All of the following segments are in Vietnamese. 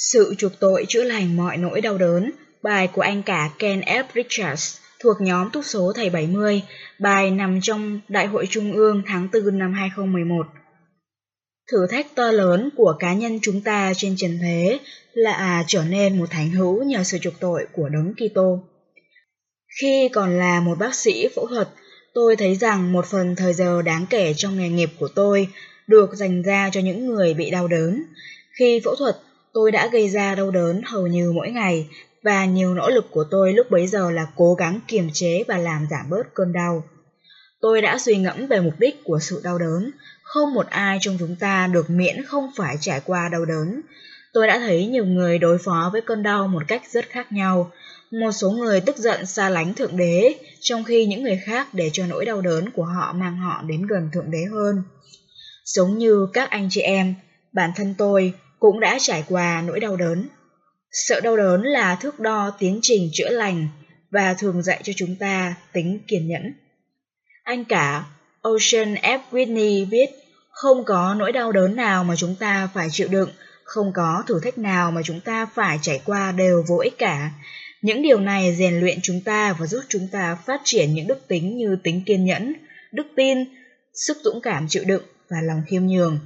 Sự chuộc tội chữa lành mọi nỗi đau đớn, bài của anh cả Ken F. Richards thuộc nhóm túc số thầy 70, bài nằm trong Đại hội Trung ương tháng 4 năm 2011. Thử thách to lớn của cá nhân chúng ta trên trần thế là à, trở nên một thánh hữu nhờ sự chuộc tội của đấng Kitô. Khi còn là một bác sĩ phẫu thuật, tôi thấy rằng một phần thời giờ đáng kể trong nghề nghiệp của tôi được dành ra cho những người bị đau đớn. Khi phẫu thuật, tôi đã gây ra đau đớn hầu như mỗi ngày và nhiều nỗ lực của tôi lúc bấy giờ là cố gắng kiềm chế và làm giảm bớt cơn đau. Tôi đã suy ngẫm về mục đích của sự đau đớn, không một ai trong chúng ta được miễn không phải trải qua đau đớn. Tôi đã thấy nhiều người đối phó với cơn đau một cách rất khác nhau. Một số người tức giận xa lánh Thượng Đế, trong khi những người khác để cho nỗi đau đớn của họ mang họ đến gần Thượng Đế hơn. Giống như các anh chị em, bản thân tôi cũng đã trải qua nỗi đau đớn. Sợ đau đớn là thước đo tiến trình chữa lành và thường dạy cho chúng ta tính kiên nhẫn. Anh cả Ocean F. Whitney viết, không có nỗi đau đớn nào mà chúng ta phải chịu đựng, không có thử thách nào mà chúng ta phải trải qua đều vô ích cả. Những điều này rèn luyện chúng ta và giúp chúng ta phát triển những đức tính như tính kiên nhẫn, đức tin, sức dũng cảm chịu đựng và lòng khiêm nhường.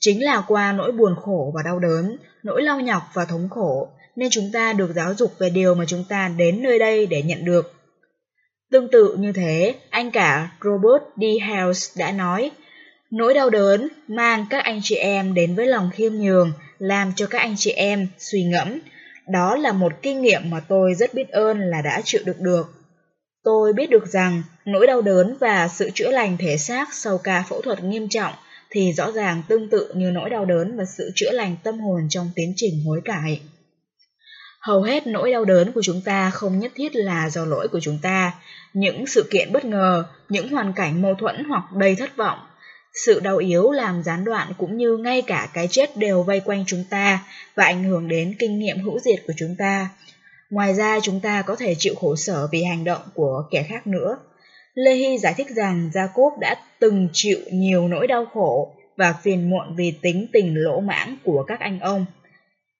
Chính là qua nỗi buồn khổ và đau đớn, nỗi lao nhọc và thống khổ, nên chúng ta được giáo dục về điều mà chúng ta đến nơi đây để nhận được. Tương tự như thế, anh cả Robert D. Hales đã nói, nỗi đau đớn mang các anh chị em đến với lòng khiêm nhường, làm cho các anh chị em suy ngẫm. Đó là một kinh nghiệm mà tôi rất biết ơn là đã chịu được được. Tôi biết được rằng nỗi đau đớn và sự chữa lành thể xác sau ca phẫu thuật nghiêm trọng thì rõ ràng tương tự như nỗi đau đớn và sự chữa lành tâm hồn trong tiến trình hối cải. Hầu hết nỗi đau đớn của chúng ta không nhất thiết là do lỗi của chúng ta, những sự kiện bất ngờ, những hoàn cảnh mâu thuẫn hoặc đầy thất vọng. Sự đau yếu làm gián đoạn cũng như ngay cả cái chết đều vây quanh chúng ta và ảnh hưởng đến kinh nghiệm hữu diệt của chúng ta. Ngoài ra chúng ta có thể chịu khổ sở vì hành động của kẻ khác nữa. Lê Hy giải thích rằng Jacob đã từng chịu nhiều nỗi đau khổ và phiền muộn vì tính tình lỗ mãng của các anh ông.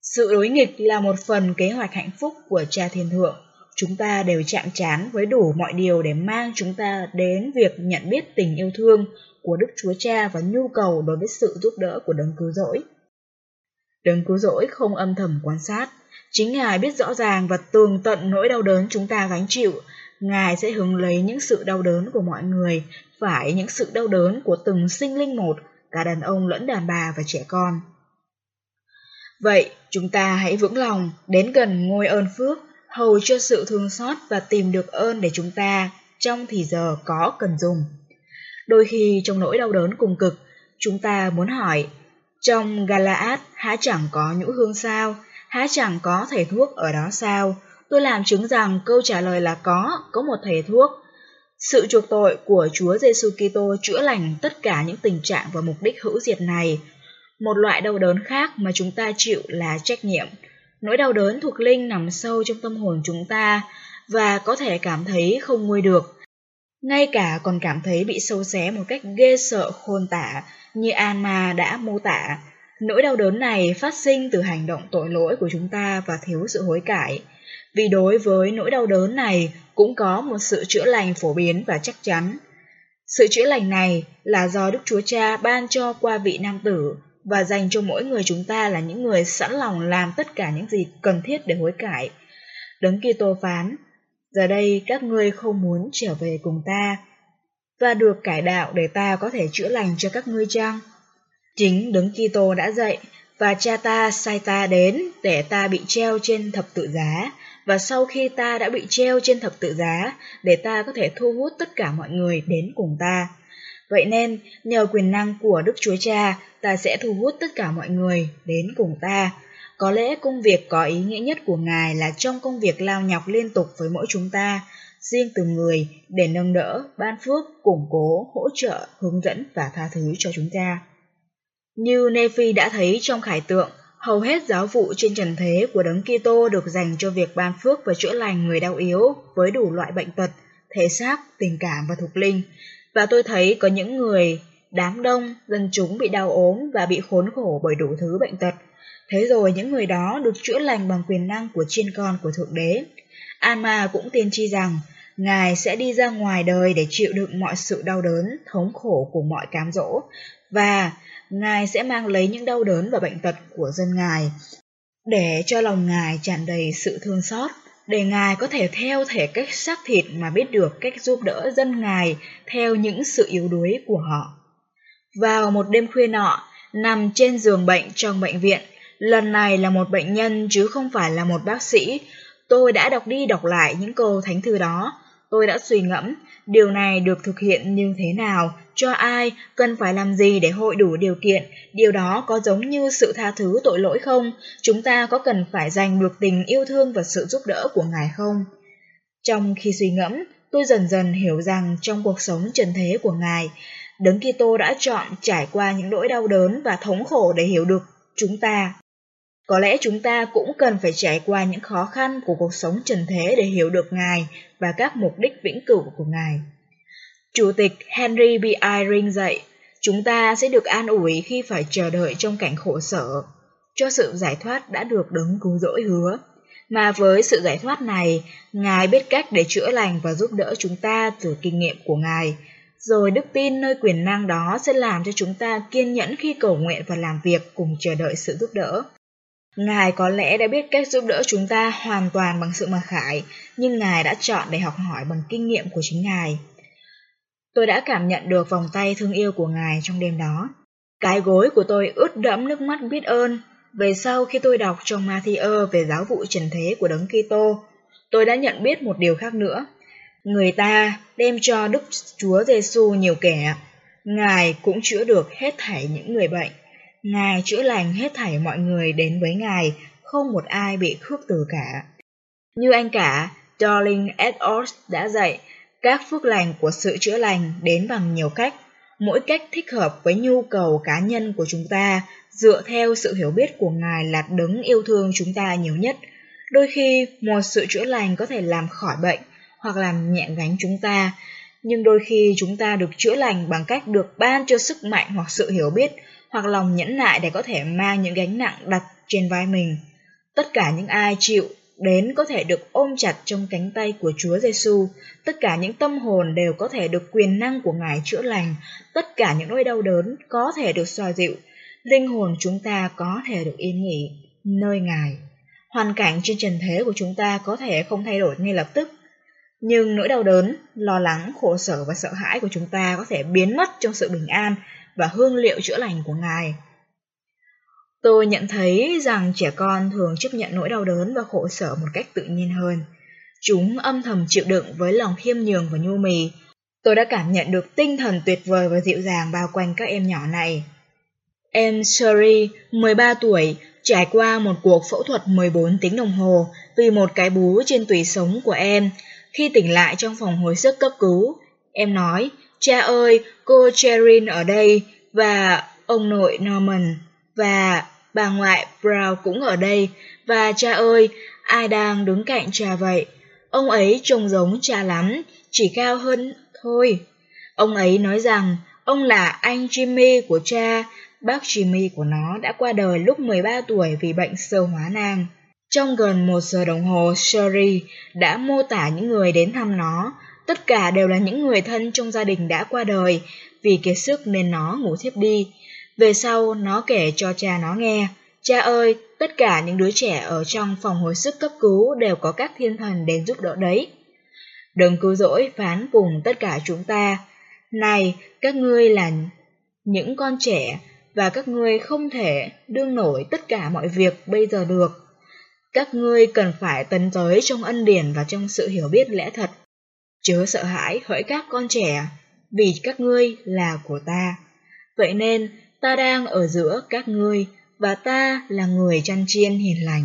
Sự đối nghịch là một phần kế hoạch hạnh phúc của cha thiên thượng. Chúng ta đều chạm trán với đủ mọi điều để mang chúng ta đến việc nhận biết tình yêu thương của Đức Chúa Cha và nhu cầu đối với sự giúp đỡ của đấng cứu rỗi. Đấng cứu rỗi không âm thầm quan sát, chính Ngài biết rõ ràng và tường tận nỗi đau đớn chúng ta gánh chịu Ngài sẽ hứng lấy những sự đau đớn của mọi người, phải những sự đau đớn của từng sinh linh một, cả đàn ông lẫn đàn bà và trẻ con. Vậy, chúng ta hãy vững lòng, đến gần ngôi ơn phước, hầu cho sự thương xót và tìm được ơn để chúng ta, trong thì giờ có cần dùng. Đôi khi trong nỗi đau đớn cùng cực, chúng ta muốn hỏi, trong Galaad há chẳng có nhũ hương sao, há chẳng có thầy thuốc ở đó sao, Tôi làm chứng rằng câu trả lời là có, có một thầy thuốc. Sự chuộc tội của Chúa Giêsu Kitô chữa lành tất cả những tình trạng và mục đích hữu diệt này. Một loại đau đớn khác mà chúng ta chịu là trách nhiệm. Nỗi đau đớn thuộc linh nằm sâu trong tâm hồn chúng ta và có thể cảm thấy không nguôi được. Ngay cả còn cảm thấy bị sâu xé một cách ghê sợ khôn tả như Anma đã mô tả. Nỗi đau đớn này phát sinh từ hành động tội lỗi của chúng ta và thiếu sự hối cải vì đối với nỗi đau đớn này cũng có một sự chữa lành phổ biến và chắc chắn. Sự chữa lành này là do Đức Chúa Cha ban cho qua vị nam tử và dành cho mỗi người chúng ta là những người sẵn lòng làm tất cả những gì cần thiết để hối cải. Đấng Kitô phán, giờ đây các ngươi không muốn trở về cùng ta và được cải đạo để ta có thể chữa lành cho các ngươi chăng? Chính Đấng Kitô đã dạy và cha ta sai ta đến để ta bị treo trên thập tự giá và sau khi ta đã bị treo trên thập tự giá để ta có thể thu hút tất cả mọi người đến cùng ta. Vậy nên, nhờ quyền năng của Đức Chúa Cha, ta sẽ thu hút tất cả mọi người đến cùng ta. Có lẽ công việc có ý nghĩa nhất của Ngài là trong công việc lao nhọc liên tục với mỗi chúng ta, riêng từng người để nâng đỡ, ban phước, củng cố, hỗ trợ, hướng dẫn và tha thứ cho chúng ta. Như Nephi đã thấy trong khải tượng, hầu hết giáo vụ trên trần thế của Đấng Kitô được dành cho việc ban phước và chữa lành người đau yếu với đủ loại bệnh tật, thể xác, tình cảm và thuộc linh. Và tôi thấy có những người, đám đông, dân chúng bị đau ốm và bị khốn khổ bởi đủ thứ bệnh tật. Thế rồi những người đó được chữa lành bằng quyền năng của chiên con của Thượng Đế. Alma cũng tiên tri rằng Ngài sẽ đi ra ngoài đời để chịu đựng mọi sự đau đớn, thống khổ của mọi cám dỗ, và Ngài sẽ mang lấy những đau đớn và bệnh tật của dân Ngài, để cho lòng Ngài tràn đầy sự thương xót, để Ngài có thể theo thể cách xác thịt mà biết được cách giúp đỡ dân Ngài theo những sự yếu đuối của họ. Vào một đêm khuya nọ, nằm trên giường bệnh trong bệnh viện, lần này là một bệnh nhân chứ không phải là một bác sĩ, tôi đã đọc đi đọc lại những câu thánh thư đó, tôi đã suy ngẫm điều này được thực hiện như thế nào, cho ai, cần phải làm gì để hội đủ điều kiện, điều đó có giống như sự tha thứ tội lỗi không, chúng ta có cần phải giành được tình yêu thương và sự giúp đỡ của Ngài không? Trong khi suy ngẫm, tôi dần dần hiểu rằng trong cuộc sống trần thế của Ngài, Đấng Kitô đã chọn trải qua những nỗi đau đớn và thống khổ để hiểu được chúng ta. Có lẽ chúng ta cũng cần phải trải qua những khó khăn của cuộc sống trần thế để hiểu được Ngài và các mục đích vĩnh cửu của Ngài. Chủ tịch Henry B. Eyring dạy, chúng ta sẽ được an ủi khi phải chờ đợi trong cảnh khổ sở, cho sự giải thoát đã được đấng cứu rỗi hứa. Mà với sự giải thoát này, Ngài biết cách để chữa lành và giúp đỡ chúng ta từ kinh nghiệm của Ngài. Rồi đức tin nơi quyền năng đó sẽ làm cho chúng ta kiên nhẫn khi cầu nguyện và làm việc cùng chờ đợi sự giúp đỡ. Ngài có lẽ đã biết cách giúp đỡ chúng ta hoàn toàn bằng sự mặc khải, nhưng Ngài đã chọn để học hỏi bằng kinh nghiệm của chính Ngài. Tôi đã cảm nhận được vòng tay thương yêu của Ngài trong đêm đó. Cái gối của tôi ướt đẫm nước mắt biết ơn. Về sau khi tôi đọc trong Matthew về giáo vụ trần thế của Đấng Kitô, tôi đã nhận biết một điều khác nữa. Người ta đem cho Đức Chúa Giêsu nhiều kẻ, Ngài cũng chữa được hết thảy những người bệnh. Ngài chữa lành hết thảy mọi người đến với Ngài, không một ai bị khước từ cả. Như anh cả, Darling Edwards đã dạy, các phước lành của sự chữa lành đến bằng nhiều cách, mỗi cách thích hợp với nhu cầu cá nhân của chúng ta, dựa theo sự hiểu biết của Ngài là đấng yêu thương chúng ta nhiều nhất. Đôi khi, một sự chữa lành có thể làm khỏi bệnh hoặc làm nhẹ gánh chúng ta, nhưng đôi khi chúng ta được chữa lành bằng cách được ban cho sức mạnh hoặc sự hiểu biết hoặc lòng nhẫn nại để có thể mang những gánh nặng đặt trên vai mình. Tất cả những ai chịu đến có thể được ôm chặt trong cánh tay của Chúa Giêsu. Tất cả những tâm hồn đều có thể được quyền năng của Ngài chữa lành. Tất cả những nỗi đau đớn có thể được xoa dịu. Linh hồn chúng ta có thể được yên nghỉ nơi Ngài. Hoàn cảnh trên trần thế của chúng ta có thể không thay đổi ngay lập tức, nhưng nỗi đau đớn, lo lắng, khổ sở và sợ hãi của chúng ta có thể biến mất trong sự bình an và hương liệu chữa lành của Ngài. Tôi nhận thấy rằng trẻ con thường chấp nhận nỗi đau đớn và khổ sở một cách tự nhiên hơn. Chúng âm thầm chịu đựng với lòng khiêm nhường và nhu mì. Tôi đã cảm nhận được tinh thần tuyệt vời và dịu dàng bao quanh các em nhỏ này. Em Sherry, 13 tuổi, trải qua một cuộc phẫu thuật 14 tiếng đồng hồ vì một cái bú trên tủy sống của em. Khi tỉnh lại trong phòng hồi sức cấp cứu, em nói, cha ơi, cô Cherin ở đây và ông nội Norman và bà ngoại Brown cũng ở đây và cha ơi, ai đang đứng cạnh cha vậy? Ông ấy trông giống cha lắm, chỉ cao hơn thôi. Ông ấy nói rằng ông là anh Jimmy của cha, bác Jimmy của nó đã qua đời lúc 13 tuổi vì bệnh sơ hóa nang. Trong gần một giờ đồng hồ, Sherry đã mô tả những người đến thăm nó. Tất cả đều là những người thân trong gia đình đã qua đời, vì kiệt sức nên nó ngủ thiếp đi. Về sau, nó kể cho cha nó nghe. Cha ơi, tất cả những đứa trẻ ở trong phòng hồi sức cấp cứu đều có các thiên thần đến giúp đỡ đấy. Đừng cứu rỗi phán cùng tất cả chúng ta. Này, các ngươi là những con trẻ, và các ngươi không thể đương nổi tất cả mọi việc bây giờ được. Các ngươi cần phải tấn tới trong ân điển và trong sự hiểu biết lẽ thật. Chớ sợ hãi hỡi các con trẻ, vì các ngươi là của ta. Vậy nên, ta đang ở giữa các ngươi, và ta là người chăn chiên hiền lành.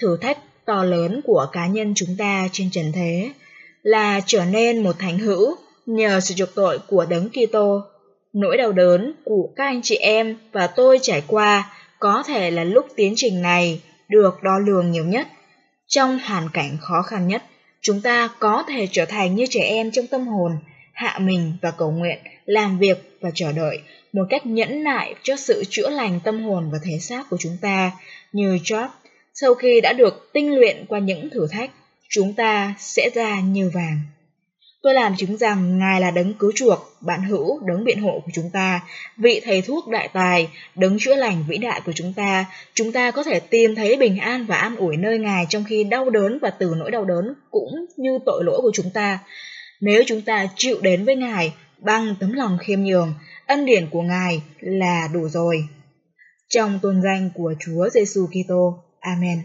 Thử thách to lớn của cá nhân chúng ta trên trần thế là trở nên một thánh hữu nhờ sự chuộc tội của đấng Kitô. Nỗi đau đớn của các anh chị em và tôi trải qua có thể là lúc tiến trình này được đo lường nhiều nhất. Trong hoàn cảnh khó khăn nhất, chúng ta có thể trở thành như trẻ em trong tâm hồn, hạ mình và cầu nguyện, làm việc và chờ đợi một cách nhẫn nại cho sự chữa lành tâm hồn và thể xác của chúng ta, như Job sau khi đã được tinh luyện qua những thử thách, chúng ta sẽ ra như vàng. Tôi làm chứng rằng Ngài là đấng cứu chuộc, bạn hữu, đấng biện hộ của chúng ta, vị thầy thuốc đại tài, đấng chữa lành vĩ đại của chúng ta. Chúng ta có thể tìm thấy bình an và an ủi nơi Ngài trong khi đau đớn và từ nỗi đau đớn cũng như tội lỗi của chúng ta. Nếu chúng ta chịu đến với Ngài bằng tấm lòng khiêm nhường, ân điển của Ngài là đủ rồi. Trong tôn danh của Chúa Giêsu Kitô. Amen.